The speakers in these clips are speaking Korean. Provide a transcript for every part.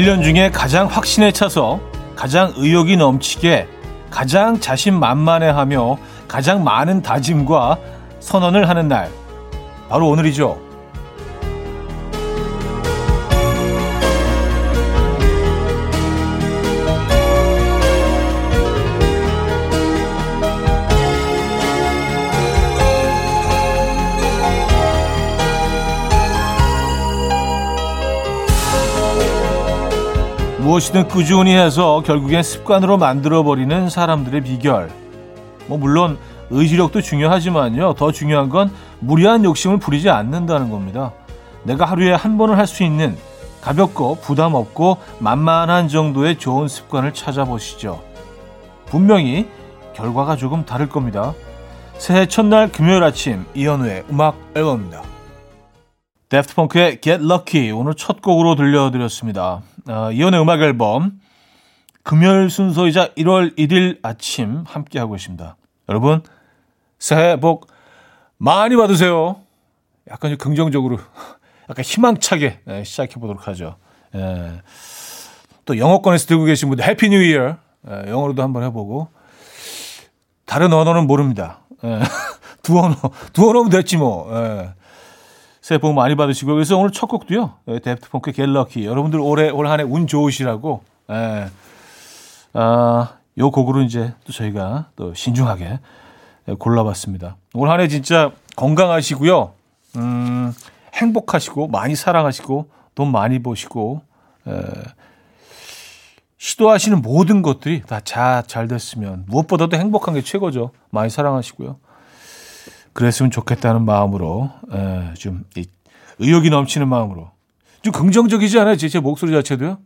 1년 중에 가장 확신에 차서 가장 의욕이 넘치게 가장 자신만만해하며 가장 많은 다짐과 선언을 하는 날 바로 오늘이죠. 무엇이든 꾸준히 해서 결국엔 습관으로 만들어버리는 사람들의 비결. 뭐, 물론 의지력도 중요하지만요. 더 중요한 건 무리한 욕심을 부리지 않는다는 겁니다. 내가 하루에 한 번을 할 수 있는 가볍고 부담 없고 만만한 정도의 좋은 습관을 찾아보시죠. 분명히 결과가 조금 다를 겁니다. 새해 첫날 금요일 아침 이현우의 음악 앨범입니다. Daft Punk의 Get Lucky 오늘 첫 곡으로 들려드렸습니다. 어, 이현우의 음악 앨범 금요일 순서이자 1월 1일 아침 함께하고 있습니다. 여러분 새해 복 많이 받으세요. 약간 좀 긍정적으로 약간 희망차게 네, 시작해 보도록 하죠. 예. 또 영어권에서 들고 계신 분들 Happy New Year 영어로도 한번 해보고 다른 언어는 모릅니다. 예. 두 언어 두 언어면 됐지 뭐. 예. 새해 복 많이 받으시고 그래서 오늘 첫 곡도요. Daft Punk Get Lucky 여러분들 올해 올 한해 운 좋으시라고 예. 아, 요 곡으로 이제 또 저희가 또 신중하게 골라봤습니다. 올 한해 진짜 건강하시고요. 음, 행복하시고 많이 사랑하시고 돈 많이 버시고 에, 시도하시는 모든 것들이 다잘 됐으면 무엇보다도 행복한 게 최고죠. 많이 사랑하시고요. 그랬으면 좋겠다는 마음으로 에, 좀 이, 의욕이 넘치는 마음으로 좀 긍정적이지 않아요? 제, 제 목소리 자체도요.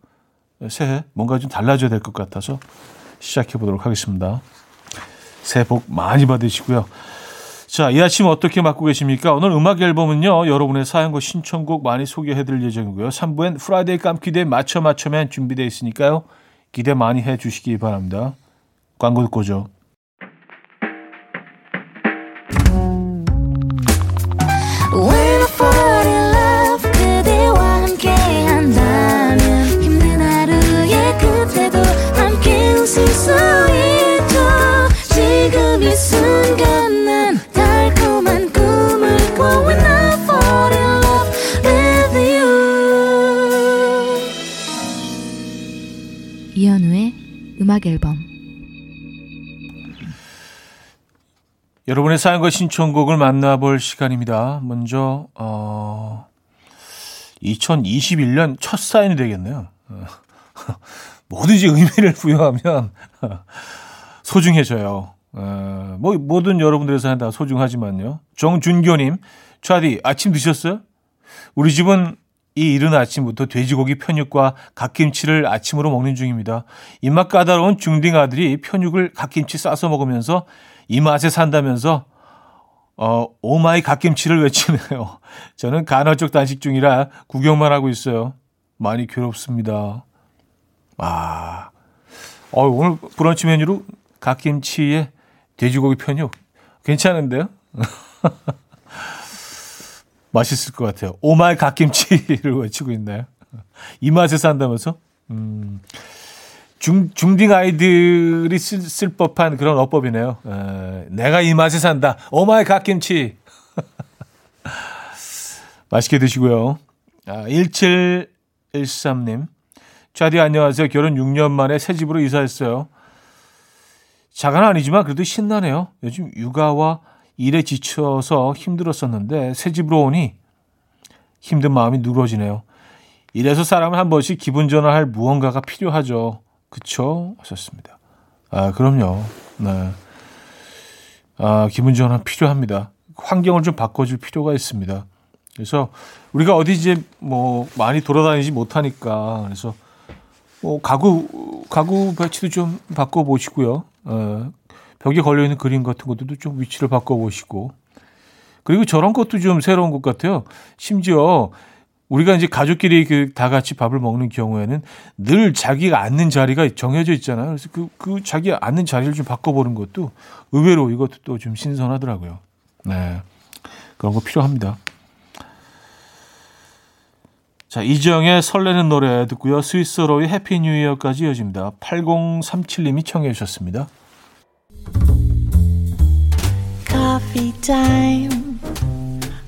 새해 뭔가 좀 달라져야 될 것 같아서 시작해 보도록 하겠습니다. 새해 복 많이 받으시고요. 자, 이 아침 어떻게 맞고 계십니까? 오늘 음악 앨범은요, 여러분의 사연과 신청곡 많이 소개해 드릴 예정이고요. 3부엔 Friday 깜기대 맞춰 맞춰맨 준비되어 있으니까요. 기대 많이 해 주시기 바랍니다. 광고 듣고 오죠. 여러분의 사연과 신청곡을 만나볼 시간입니다. 먼저 어, 2021년 첫 사연이 되겠네요. 뭐든지 의미를 부여하면 소중해져요. 어, 뭐 모든 여러분들의 사연 다 소중하지만요. 정준교님, 차디 아침 드셨어요? 우리 집은 이 이른 아침부터 돼지고기 편육과 갓김치를 아침으로 먹는 중입니다. 입맛 까다로운 중딩 아들이 편육을 갓김치 싸서 먹으면서 이 맛에 산다면서 어, oh my 갓김치를 외치네요. 저는 간헐적 단식 중이라 구경만 하고 있어요. 많이 괴롭습니다. 아, 어, 오늘 브런치 메뉴로 갓김치에 돼지고기 편육 괜찮은데요? 맛있을 것 같아요. oh my 갓김치를 외치고 있나요? 이 맛에 산다면서? 음, 중, 중딩 아이들이 쓸, 쓸 법한 그런 어법이네요. 에, 내가 이 맛에 산다. 오마이 갓김치. 맛있게 드시고요. 아, 1713님. 좌디 안녕하세요. 결혼 6년 만에 새 집으로 이사했어요. 작은 아니지만 그래도 신나네요. 요즘 육아와 일에 지쳐서 힘들었었는데 새 집으로 오니 힘든 마음이 누러지네요. 이래서 사람은 한 번씩 기분 전환할 무언가가 필요하죠. 그쵸? 하셨습니다. 아, 그럼요. 네. 아, 기분 전환 필요합니다. 환경을 좀 바꿔줄 필요가 있습니다. 그래서 우리가 어디 이제 뭐 많이 돌아다니지 못하니까 그래서 뭐 가구 가구 배치도 좀 바꿔 보시고요. 어, 벽에 걸려 있는 그림 같은 것들도 좀 위치를 바꿔 보시고 그리고 저런 것도 좀 새로운 것 같아요. 심지어 우리가 이제 가족끼리 그 다 같이 밥을 먹는 경우에는 늘 자기가 앉는 자리가 정해져 있잖아요. 그래서 그, 그 자기 앉는 자리를 좀 바꿔보는 것도 의외로 이것도 또 좀 신선하더라고요. 네. 그런 거 필요합니다. 자, 이정의 설레는 노래 듣고요. 스윗소로우의 Happy New Year까지 이어집니다. 8037님이 청해 주셨습니다. Coffee time.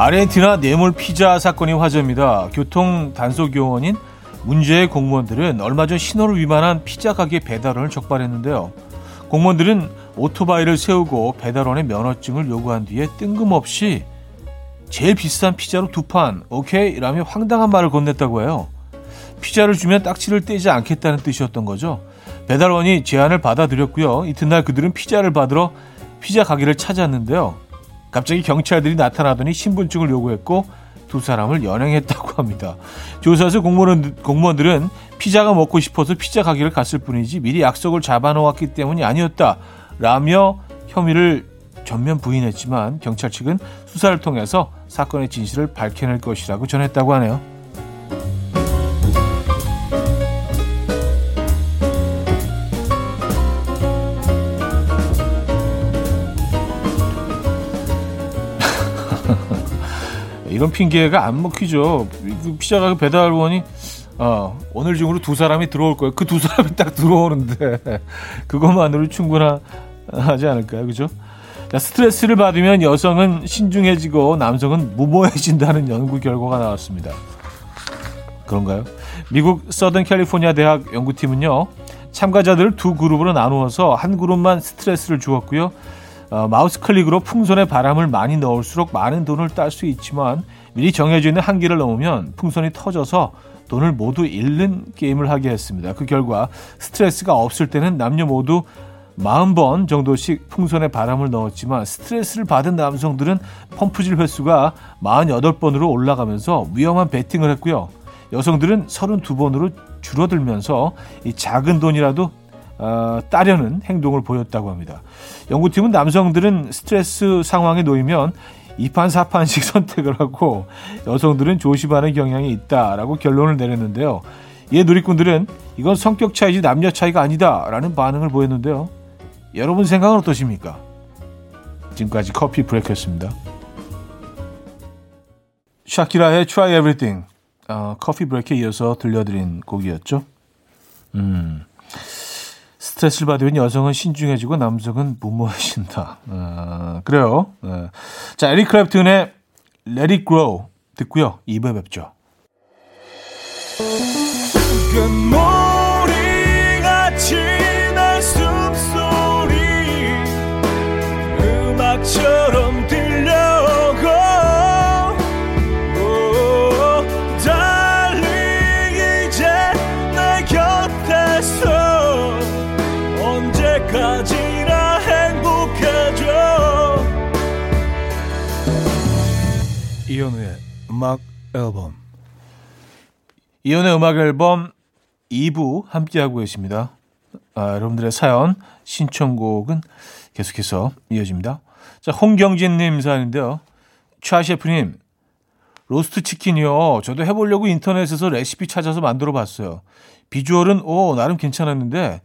아르헨티나 뇌물 피자 사건이 화제입니다. 교통 단속 요원인 문제의 공무원들은 얼마 전 신호를 위반한 피자 가게 배달원을 적발했는데요. 공무원들은 오토바이를 세우고 배달원의 면허증을 요구한 뒤에 뜬금없이 제일 비싼 피자로 두 판, 오케이? 라며 황당한 말을 건넸다고 해요. 피자를 주면 딱지를 떼지 않겠다는 뜻이었던 거죠. 배달원이 제안을 받아들였고요. 이튿날 그들은 피자를 받으러 피자 가게를 찾았는데요. 갑자기 경찰들이 나타나더니 신분증을 요구했고 두 사람을 연행했다고 합니다. 조사에서 공무원, 공무원들은 피자가 먹고 싶어서 피자 가게를 갔을 뿐이지 미리 약속을 잡아놓았기 때문이 아니었다. 라며 혐의를 전면 부인했지만 경찰 측은 수사를 통해서 사건의 진실을 밝혀낼 것이라고 전했다고 하네요. 이런 핑계가 안 먹히죠. 그 피자 가게 배달원이 어, 오늘 중으로 두 사람이 들어올 거예요. 그 두 사람이 딱 들어오는데 그것만으로 충분하지 않을까요? 그죠? 자, 스트레스를 받으면 여성은 신중해지고 남성은 무모해진다는 연구 결과가 나왔습니다. 그런가요? 미국 서든 캘리포니아 대학 연구팀은요. 참가자들을 두 그룹으로 나누어서 한 그룹만 스트레스를 주었고요. 어, 마우스 클릭으로 풍선에 바람을 많이 넣을수록 많은 돈을 딸 수 있지만 미리 정해져 있는 한계를 넘으면 풍선이 터져서 돈을 모두 잃는 게임을 하게 했습니다. 그 결과 스트레스가 없을 때는 남녀 모두 40번 정도씩 풍선에 바람을 넣었지만 스트레스를 받은 남성들은 펌프질 횟수가 48번으로 올라가면서 위험한 배팅을 했고요. 여성들은 32번으로 줄어들면서 이 작은 돈이라도 어, 따려는 행동을 보였다고 합니다. 연구팀은 남성들은 스트레스 상황에 놓이면 2판, 4판씩 선택을 하고 여성들은 조심하는 경향이 있다라고 결론을 내렸는데요. 이에 누리꾼들은 이건 성격 차이지 남녀 차이가 아니다라는 반응을 보였는데요. 여러분 생각은 어떠십니까? 지금까지 커피 브레이크였습니다. 샤키라의 Try Everything 어, 커피 브레이크에 이어서 들려드린 곡이었죠. 음. 스트레스를 받으면 여성은 신중해지고 남성은 무모해진다. 어, 그래요. 네. 자, 에릭 크랩튼의 Let It Grow 듣고요. 2부에 뵙죠. 앨범 이현우의 음악 앨범 2부 함께하고 계십니다. 아, 여러분들의 사연 신청곡은 계속해서 이어집니다. 자, 홍경진님 사연인데요. 최 셰프님 로스트 치킨이요. 저도 해보려고 인터넷에서 레시피 찾아서 만들어 봤어요. 비주얼은 오 나름 괜찮았는데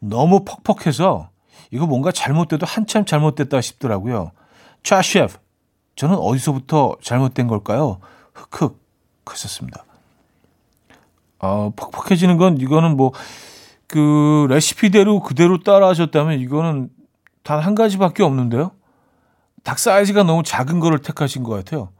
너무 퍽퍽해서 이거 뭔가 잘못돼도 한참 잘못됐다 싶더라고요. 최 셰프 저는 어디서부터 잘못된 걸까요? 흑흑 하셨습니다. 어, 퍽퍽해지는 건 이거는 뭐 그 레시피대로 그대로 따라 하셨다면 이거는 단 한 가지밖에 없는데요. 닭 사이즈가 너무 작은 거를 택하신 것 같아요.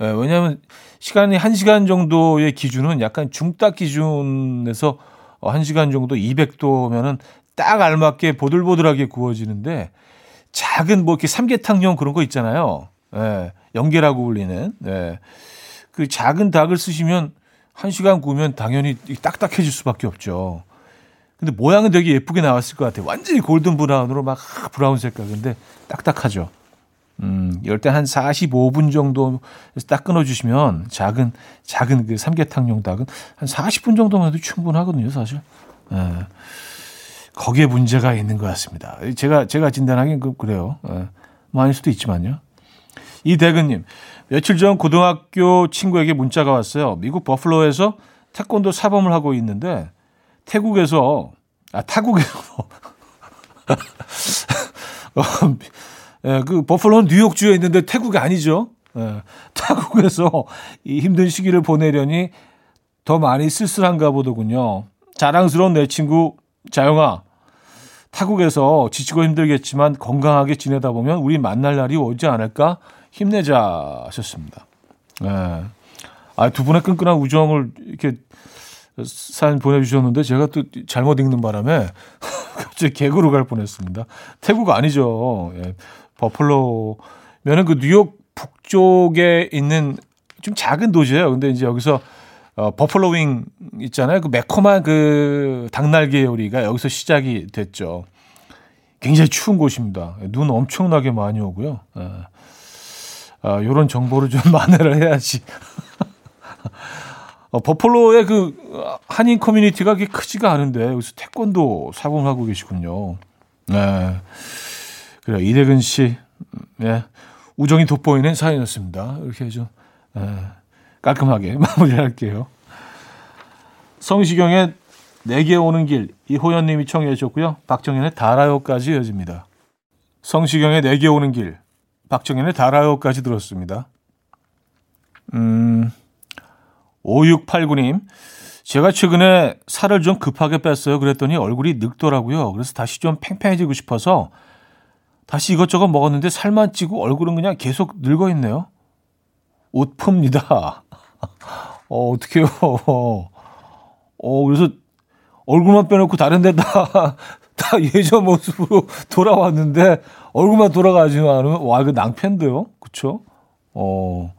예, 왜냐하면 시간이 1시간 정도의 기준은 약간 중딱 기준에서 1시간 정도 200도면은 딱 알맞게 보들보들하게 구워지는데 작은 뭐 이렇게 삼계탕용 그런 거 있잖아요. 예, 연계라고 불리는. 예. 그 작은 닭을 쓰시면 한 시간 구우면 당연히 딱딱해질 수밖에 없죠. 근데 모양은 되게 예쁘게 나왔을 것 같아요. 완전히 골든 브라운으로 막 브라운 색깔. 근데 딱딱하죠. 음, 이럴 때 한 45분 정도 딱 끊어주시면 작은, 작은 그 삼계탕용 닭은 한 40분 정도만 해도 충분하거든요, 사실. 예. 거기에 문제가 있는 것 같습니다. 제가 제가 진단하기엔 그, 그래요. 예. 뭐 아닐 수도 있지만요. 이 대근님 며칠 전 고등학교 친구에게 문자가 왔어요. 미국 버플로에서 태권도 사범을 하고 있는데 태국에서 아 타국에서 어, 예, 그 버플로는 뉴욕 주에 있는데 태국이 아니죠. 예, 타국에서 이 힘든 시기를 보내려니 더 많이 쓸쓸한가 보더군요. 자랑스러운 내 친구 자영아. 타국에서 지치고 힘들겠지만 건강하게 지내다 보면 우리 만날 날이 오지 않을까 힘내자 하셨습니다. 예. 아, 두 분의 끈끈한 우정을 이렇게 사연 보내주셨는데 제가 또 잘못 읽는 바람에 갑자기 개그로 갈 뻔했습니다. 태국 아니죠. 예. 버플로면은 그 뉴욕 북쪽에 있는 좀 작은 도시예요. 근데 이제 여기서 어, 버플로윙 있잖아요. 그 매콤한 그 닭날개 요리가 여기서 시작이 됐죠. 굉장히 추운 곳입니다. 눈 엄청나게 많이 오고요. 예. 아, 요런 정보를 좀 만회를 해야지. 어, 버플로의 그 한인 커뮤니티가 그렇게 크지가 않은데 여기서 태권도 사공을 하고 계시군요. 네. 그래 이대근 씨, 네. 우정이 돋보이는 사연이었습니다. 이렇게 좀 네. 깔끔하게 마무리할게요. 성시경의 내게 오는 길 이호연 님이 청해 주셨고요. 박정현의 달아요까지 이어집니다. 성시경의 내게 오는 길 박정현의 달아요까지 들었습니다. 음. 5689님, 제가 최근에 살을 좀 급하게 뺐어요. 그랬더니 얼굴이 늙더라고요. 그래서 다시 좀 팽팽해지고 싶어서 다시 이것저것 먹었는데 살만 찌고 얼굴은 그냥 계속 늙어 있네요. 옷 풉니다. 어, 어떡해요. 어, 그래서 얼굴만 빼놓고 다른 데다 다 예전 모습으로 돌아왔는데 얼굴만 돌아가지 않으면 와, 이거 낭패인데요. 그쵸? 어.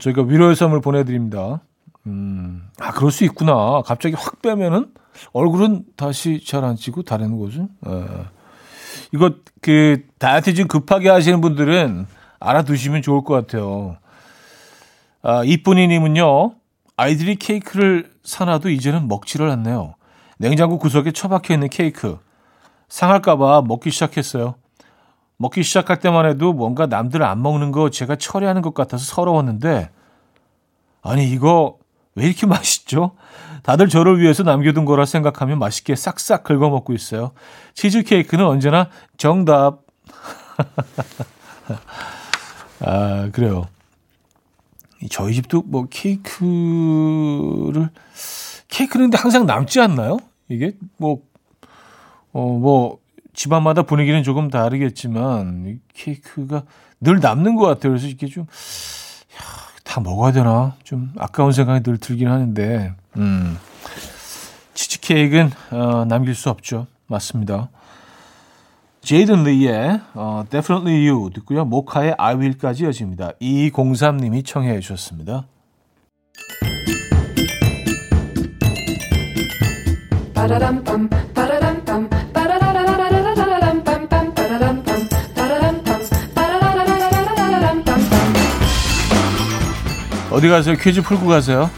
저희가 위로의 선물 보내 드립니다. 음, 아, 그럴 수 있구나. 갑자기 확 빼면은 얼굴은 다시 잘 안 찌고 다른 곳은. 예. 이거 그 다이어트 좀 급하게 하시는 분들은 알아두시면 좋을 것 같아요. 아, 이쁜이님은요, 아이들이 케이크를 사놔도 이제는 먹지를 않네요. 냉장고 구석에 처박혀 있는 케이크. 상할까봐 먹기 시작했어요. 먹기 시작할 때만 해도 뭔가 남들 안 먹는 거 제가 처리하는 것 같아서 서러웠는데 아니 이거 왜 이렇게 맛있죠? 다들 저를 위해서 남겨둔 거라 생각하면 맛있게 싹싹 긁어 먹고 있어요. 치즈 케이크는 언제나 정답. 아 그래요. 저희 집도 뭐 케이크를 케이크는 근데 항상 남지 않나요? 이게 뭐 어, 뭐, 집안마다 분위기는 조금 다르겠지만 케이크가 늘 남는 것 같아요. 그래서 이게 좀다 먹어야 되나 좀 아까운 생각이 늘 들긴 하는데 음. 치즈 케이크는 어, 남길 수 없죠. 맞습니다. 제이든 리의 어, Definitely You 듣고요. 모카의 I Will까지 이어집니다. 2203님이 청해 주셨습니다. 어디 가세요? 퀴즈 풀고 가세요.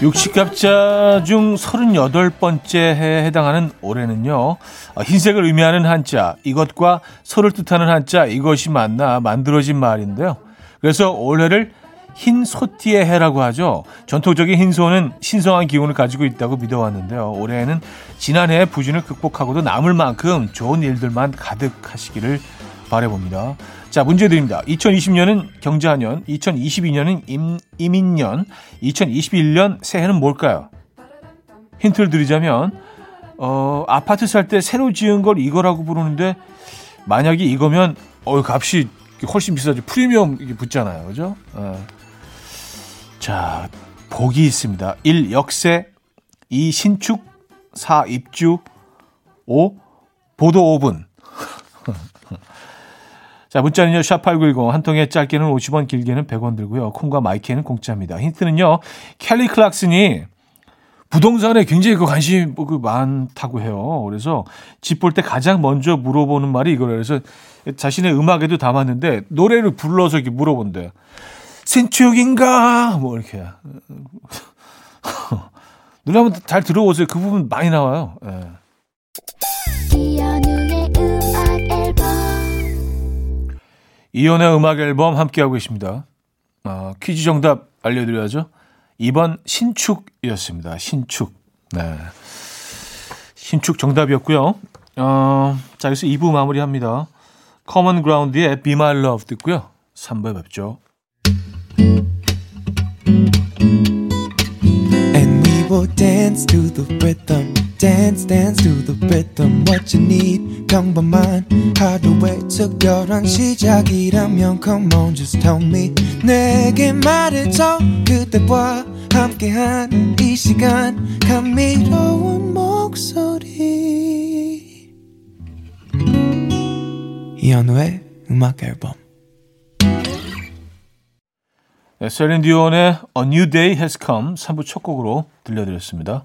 60갑자 중 38번째 해에 해당하는 올해는요. 어, 흰색을 의미하는 한자, 이것과 소를 뜻하는 한자, 이것이 맞나 만들어진 말인데요. 그래서 올해를 흰 소띠의 해라고 하죠. 전통적인 흰 소는 신성한 기운을 가지고 있다고 믿어왔는데요. 올해에는 지난해의 부진을 극복하고도 남을 만큼 좋은 일들만 가득하시기를 바래봅니다. 자, 문제 드립니다. 2020년은 경자년, 2022년은 임, 이민년, 2021년 새해는 뭘까요? 힌트를 드리자면, 어, 아파트 살 때 새로 지은 걸 이거라고 부르는데, 만약에 이거면, 어, 값이 훨씬 비싸죠. 프리미엄 이게 붙잖아요. 그죠? 어. 자, 복이 있습니다. 1. 역세 2. 신축 4. 입주 5. 보도 5분 자, 문자는요. 샵8910 한 통에 짧게는 50원 길게는 100원 들고요. 콩과 마이크는 공짜입니다. 힌트는요. 켈리 클락슨이 부동산에 굉장히 그 관심이 뭐그 많다고 해요. 그래서 집 볼 때 가장 먼저 물어보는 말이 이거예요. 그래서 자신의 음악에도 담았는데 노래를 불러서 이렇게 물어본대요. 신축인가? 뭐 이렇게. 노래 한번 잘 들어보세요. 그 부분 많이 나와요. 예. 이연의 음악 앨범 함께하고 계십니다. 어, 퀴즈 정답 알려드려야죠. 2번 신축이었습니다. 신축. 네. 신축 정답이었고요. 어, 자, 여기서 2부 마무리합니다. 커먼 그라운드의 Be My Love 듣고요. 3부에 뵙죠. And we will dance to the rhythm. Dance dance to the rhythm what you need 평범한 하루의 특별한 시작이라면 come on just tell me 내게 말해줘 그대와 함께한 이 시간 감미로운 목소리 이현우의 음악 앨범 네, 셀린 디온의 A New Day Has Come 3부 첫 곡으로 들려드렸습니다.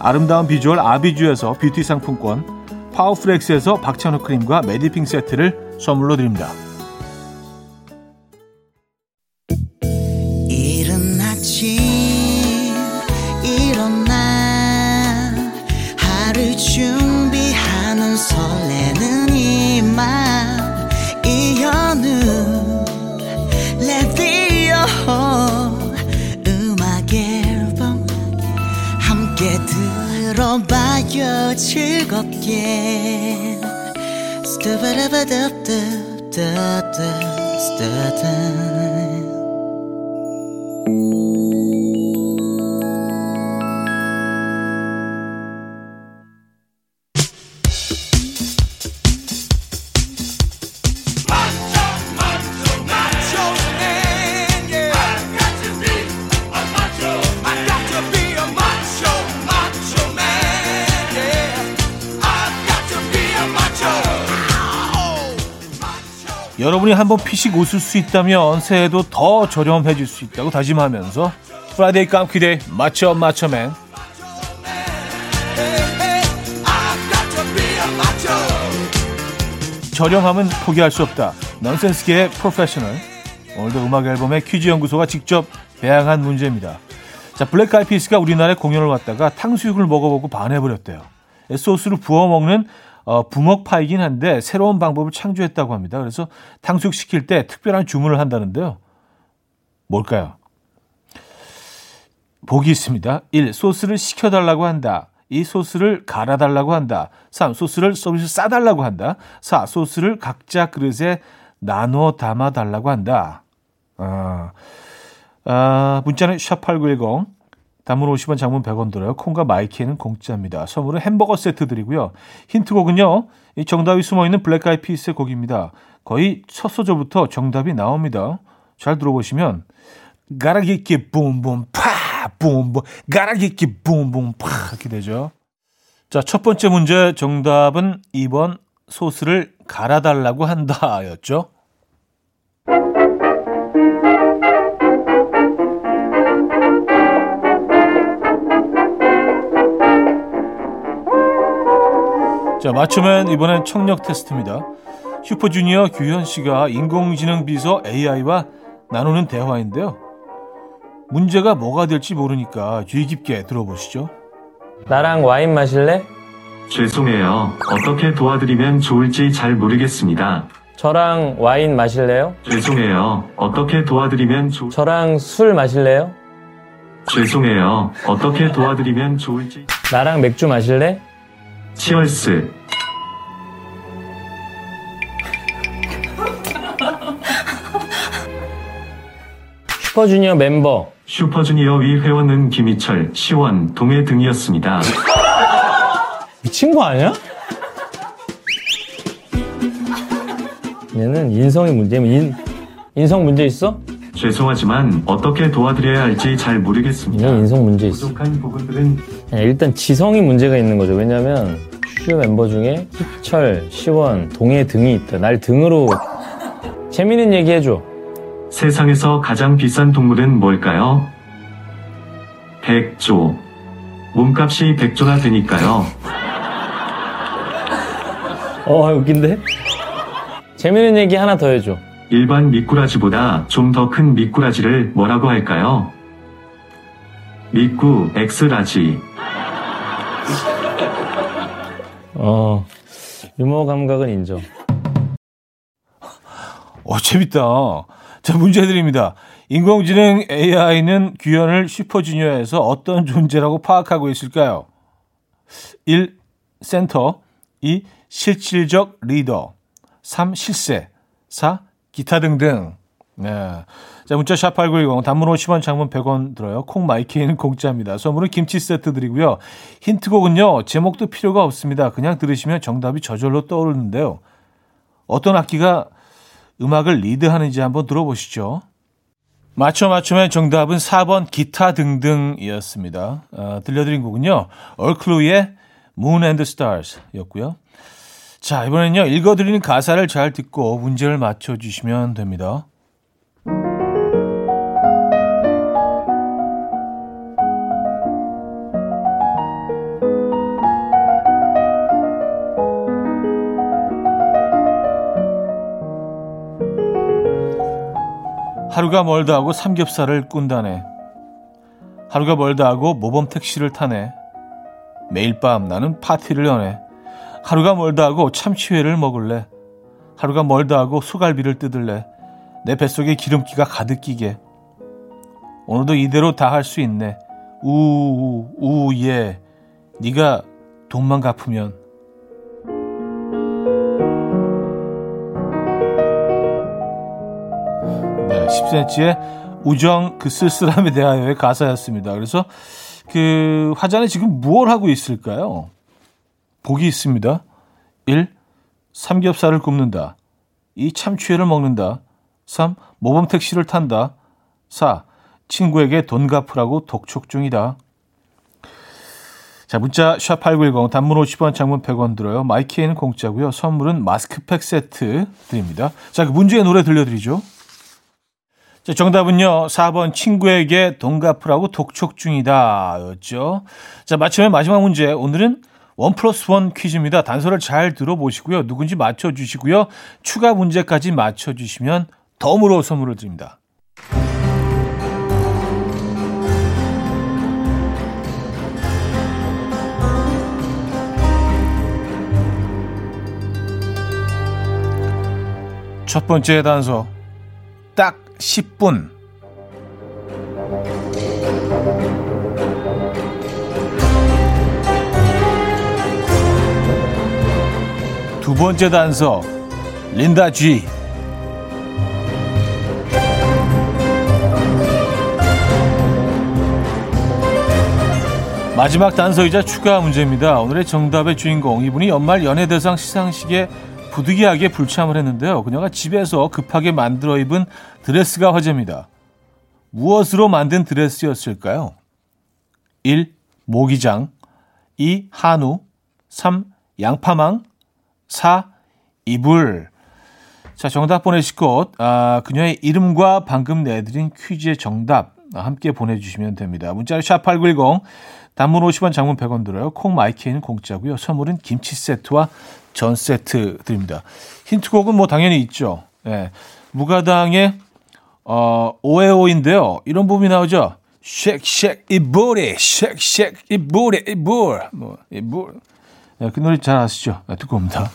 아름다운 비주얼 아비주에서 뷰티 상품권, 파워프렉스에서 박찬호 크림과 메디핑 세트를 선물로 드립니다. 즐겁게. 여러분이 한번 피식 웃을 수 있다면 새해도 더 저렴해질 수 있다고 다짐하면서 Friday 깜퀴데이 맞춰 맞춰맨 저렴함은 포기할 수 없다. 넌센스계의 프로페셔널 오늘도 음악 앨범의 퀴즈 연구소가 직접 배양한 문제입니다. 자, Black Eyed Peas가 우리나라에 공연을 왔다가 탕수육을 먹어보고 반해버렸대요. 소스를 부어 먹는 어, 부먹파이긴 한데 새로운 방법을 창조했다고 합니다. 그래서 탕수육 시킬 때 특별한 주문을 한다는데요. 뭘까요? 보기 있습니다. 1. 소스를 식혀달라고 한다. 2. 소스를 갈아달라고 한다. 3. 소스를 서비스 싸달라고 한다. 4. 소스를 각자 그릇에 나눠 담아달라고 한다. 아, 아 문자는 샵8910 단문 50원, 장문 100원 들어요. 콩과 My K는 공짜입니다. 선물은 햄버거 세트 드리고요. 힌트곡은요. 이 정답이 숨어있는 블랙 아이 피스의 곡입니다. 거의 첫 소절부터 정답이 나옵니다. 잘 들어보시면 가라기끼 붐붐 파 붐붐 가라기끼 붐붐 파 이렇게 되죠. 자, 첫 번째 문제 정답은 2번 소스를 갈아달라고 한다였죠. 자, 맞추면 이번엔 청력 테스트입니다. 슈퍼주니어 규현 씨가 인공지능 비서 AI와 나누는 대화인데요. 문제가 뭐가 될지 모르니까 주의 깊게 들어보시죠. 나랑 와인 마실래? 죄송해요. 어떻게 도와드리면 좋을지 잘 모르겠습니다. 저랑 와인 마실래요? 죄송해요. 어떻게 도와드리면 좋... 저랑 술 마실래요? 죄송해요. 어떻게 도와드리면 좋을지... 나랑 맥주 마실래? 치얼스. 슈퍼주니어 멤버 슈퍼주니어 위 회원은 김희철, 시원, 동해 등이었습니다. 미친 거 아니야? 얘는 인성의 문제면 인, 인성 문제 있어? 죄송하지만 어떻게 도와드려야 할지 잘 모르겠습니다. 얘는 인성 문제 있어. 부족한 부분들은 야, 일단 지성이 문제가 있는 거죠. 왜냐면 슈 멤버 중에 희철, 시원, 동해 등이 있다. 날 등으로 재미있는 얘기 해줘. 세상에서 가장 비싼 동물은 뭘까요? 백조. 몸값이 백조나 되니까요. 어 웃긴데? 재미있는 얘기 하나 더 해줘. 일반 미꾸라지보다 좀 더 큰 미꾸라지를 뭐라고 할까요? 미꾸 엑스라지. 어 유머 감각은 인정. 어, 재밌다. 자, 문제 드립니다. 인공지능 AI는 규현을 슈퍼주니어에서 어떤 존재라고 파악하고 있을까요? 1. 센터 2. 실질적 리더 3. 실세 4. 기타 등등 네. 자, 문자 샵 8910 단문 50원 장문 100원 들어요. 콩 마이케이는 공짜입니다. 선물은 김치 세트 드리고요. 힌트곡은요. 제목도 필요가 없습니다. 그냥 들으시면 정답이 저절로 떠오르는데요. 어떤 악기가 음악을 리드하는지 한번 들어보시죠. 맞춰 맞추면 정답은 4번 기타 등등이었습니다. 어, 들려드린 곡은요. 얼클루의 Moon and Stars 였고요. 자, 이번엔요. 읽어드리는 가사를 잘 듣고 문제를 맞춰주시면 됩니다. 하루가 멀다 하고 삼겹살을 꾼다네. 하루가 멀다 하고 모범 택시를 타네. 매일 밤 나는 파티를 여네. 하루가 멀다 하고 참치회를 먹을래. 하루가 멀다 하고 소갈비를 뜯을래. 내 뱃속에 기름기가 가득 끼게. 오늘도 이대로 다 할 수 있네. 우우 우, 예. 네가 돈만 갚으면 10cm의 우정 그 쓸쓸함에 대하여의 가사였습니다. 그래서 그 화자는 지금 무엇 하고 있을까요? 복이 있습니다. 1. 삼겹살을 굽는다. 2. 참치회를 먹는다. 3. 모범 택시를 탄다. 4. 친구에게 돈 갚으라고 독촉 중이다. 자, 문자 샵8910 단문 50원, 장문 100원 들어요. 마이키에는 공짜고요. 선물은 마스크팩 세트 드립니다. 자, 그 문제의 노래 들려드리죠. 자, 정답은요. 4번 친구에게 돈 갚으라고 독촉 중이다 였죠. 자, 마치면 마지막 문제. 오늘은 원 플러스 원 퀴즈입니다. 단서를 잘 들어보시고요. 누군지 맞춰주시고요. 추가 문제까지 맞춰주시면 덤으로 선물을 드립니다. 첫 번째 단서. 딱 10분. 두 번째 단서. 린다 G. 마지막 단서이자 추가 문제입니다. 오늘의 정답의 주인공 이분이 연말 연예대상 시상식에 부득이하게 불참을 했는데요. 그녀가 집에서 급하게 만들어 입은 드레스가 화제입니다. 무엇으로 만든 드레스였을까요? 1. 모기장 2. 한우 3. 양파망 4. 이불 자, 정답 보내실 곳, 아, 그녀의 이름과 방금 내드린 퀴즈의 정답 함께 보내주시면 됩니다. 문자를 샵8910, 단문 50원, 장문 100원 들어요. 콩 My K는 공짜고요. 선물은 김치 세트와 전 세트 드립니다. 힌트곡은 뭐 당연히 있죠. 예. 무가당의 어, 오에오인데요. 이런 부분이 나오죠. 쉑, 쉑, 이 보리, 쉑, 쉑, 이 보리, 이 볼. 뭐, 이 볼. 네, 그 노래 잘 아시죠? 네, 듣고 옵니다.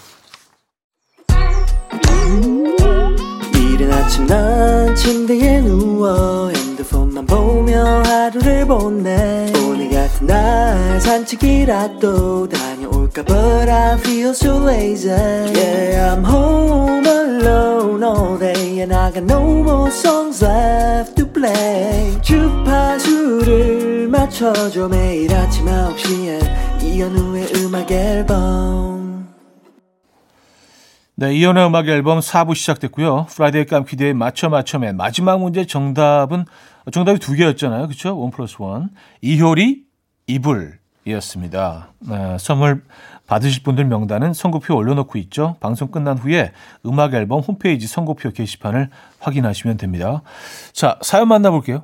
이른 아침 난 침대에 누워 핸드폰만 보며 하루를 보내 오늘 같은 날 산책이라도 다 녀올까 But I feel so lazy Yeah I'm home alone all day And I got no more songs left to play 주파수를 맞춰줘 매일 아침 9시에 이현우의 음악 앨범 네, 이현우의 음악 앨범 4부 시작됐고요. Friday 깜퀴데이 맞춰 맞춰맨 마지막 문제 정답은 정답이 두 개였잖아요. 그렇죠? one plus one. 이효리 이불 이었습니다. 네, 선물 받으실 분들 명단은 선고표 올려놓고 있죠. 방송 끝난 후에 음악 앨범 홈페이지 선고표 게시판을 확인하시면 됩니다. 자, 사연 만나볼게요.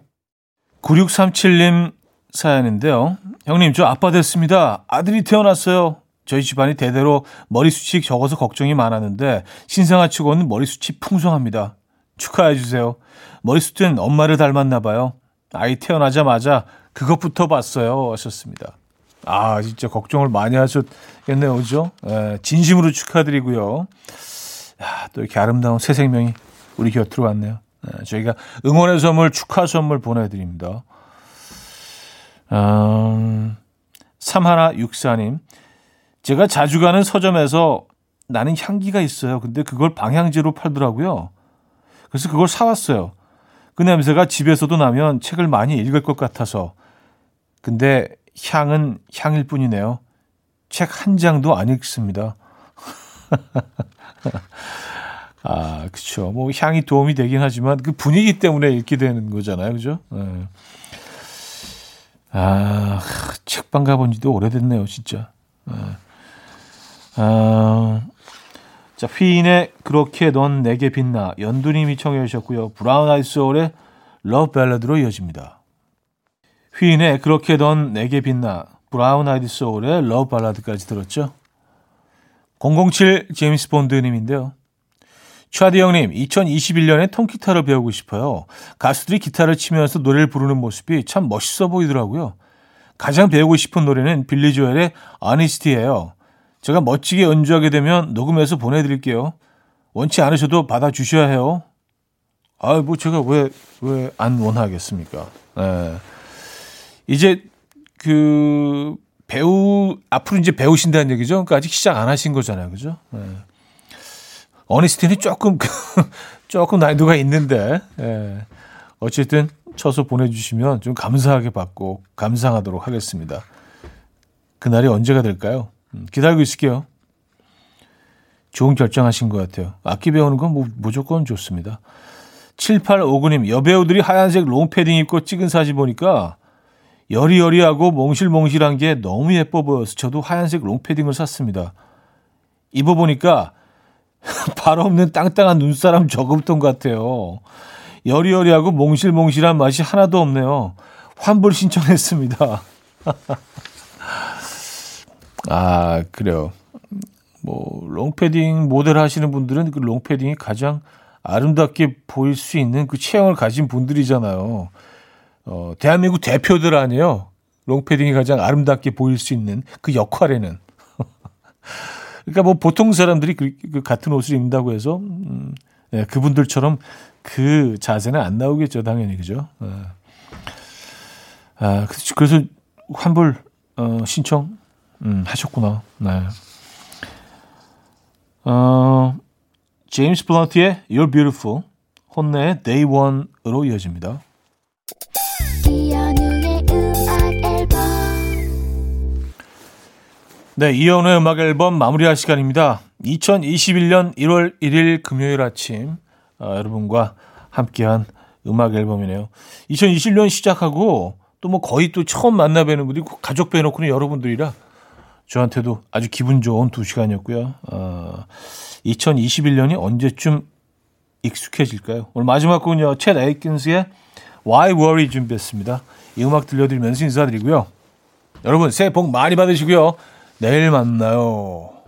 9637님 사연인데요. 형님, 저 아빠 됐습니다. 아들이 태어났어요. 저희 집안이 대대로 머리숱이 적어서 걱정이 많았는데 신생아 치고는 머리숱이 풍성합니다. 축하해 주세요. 머리숱은 엄마를 닮았나 봐요. 아이 태어나자마자 그것부터 봤어요. 하셨습니다. 아, 진짜 걱정을 많이 하셨겠네요. 그죠? 예, 진심으로 축하드리고요. 야, 또 이렇게 아름다운 새 생명이 우리 곁으로 왔네요. 예, 저희가 응원의 선물, 축하 선물 보내드립니다. 음, 3164님. 제가 자주 가는 서점에서 나는 향기가 있어요. 근데 그걸 방향제로 팔더라고요. 그래서 그걸 사왔어요. 그 냄새가 집에서도 나면 책을 많이 읽을 것 같아서. 근데 향은 향일 뿐이네요. 책 한 장도 안 읽습니다. 아, 그쵸. 뭐, 향이 도움이 되긴 하지만 그 분위기 때문에 읽게 되는 거잖아요. 그죠? 네. 아, 책방 가본 지도 오래됐네요, 진짜. 네. 아, 자, 휘인의 그렇게 넌 내게 빛나 연두님이 청해 주셨고요. 브라운 아이드 소울의 Love Ballad로 이어집니다. 휘인의 그렇게 넌 내게 빛나 브라운 아이드 소울의 Love Ballad까지 들었죠. 007 제임스 본드님인데요. 차디 형님, 2021년에 통기타를 배우고 싶어요. 가수들이 기타를 치면서 노래를 부르는 모습이 참 멋있어 보이더라고요. 가장 배우고 싶은 노래는 빌리 조엘의 아니스티예요. 제가 멋지게 연주하게 되면 녹음해서 보내드릴게요. 원치 않으셔도 받아주셔야 해요. 아, 뭐 제가 왜, 왜 안 원하겠습니까? 네. 이제 그 배우, 앞으로 이제 배우신다는 얘기죠. 그러니까 아직 시작 안 하신 거잖아요. 그죠? 네. 어니스틴이 조금, 조금 난이도가 있는데, 네. 어쨌든 쳐서 보내주시면 좀 감사하게 받고 감상하도록 하겠습니다. 그날이 언제가 될까요? 음, 기다리고 있을게요. 좋은 결정하신 것 같아요. 악기 배우는 건 뭐, 무조건 좋습니다. 7859님, 여배우들이 하얀색 롱패딩 입고 찍은 사진 보니까 여리여리하고 몽실몽실한 게 너무 예뻐 보여서 저도 하얀색 롱패딩을 샀습니다. 입어보니까 발 없는 땅땅한 눈사람 저금통 같아요. 여리여리하고 몽실몽실한 맛이 하나도 없네요. 환불 신청했습니다. 아, 그래요. 뭐, 롱패딩 모델 하시는 분들은 그 롱패딩이 가장 아름답게 보일 수 있는 그 체형을 가진 분들이잖아요. 어, 대한민국 대표들 아니에요. 롱패딩이 가장 아름답게 보일 수 있는 그 역할에는. 그러니까 뭐 보통 사람들이 그, 그 같은 옷을 입는다고 해서, 음, 네, 그분들처럼 그 자세는 안 나오겠죠, 당연히. 그죠? 네. 아, 그래서 환불, 어, 신청 음, 하셨구나. 네. 어, 제임스 블런트의 You're Beautiful, 혼내의 Day One으로 이어집니다. 네, 이연우의 음악 앨범 마무리할 시간입니다. 2021년 1월 1일 금요일 아침 어, 여러분과 함께한 음악 앨범이네요. 2021년 시작하고 또 뭐 거의 또 처음 만나 뵈는 분들이 가족 빼놓고는 여러분들이라 저한테도 아주 기분 좋은 두 시간이었고요. 어, 2021년이 언제쯤 익숙해질까요? 오늘 마지막 곡은요. 챗 에이킨스의 Why Worry 준비했습니다. 이 음악 들려드리면서 인사드리고요. 여러분 새해 복 많이 받으시고요. 내일 만나요.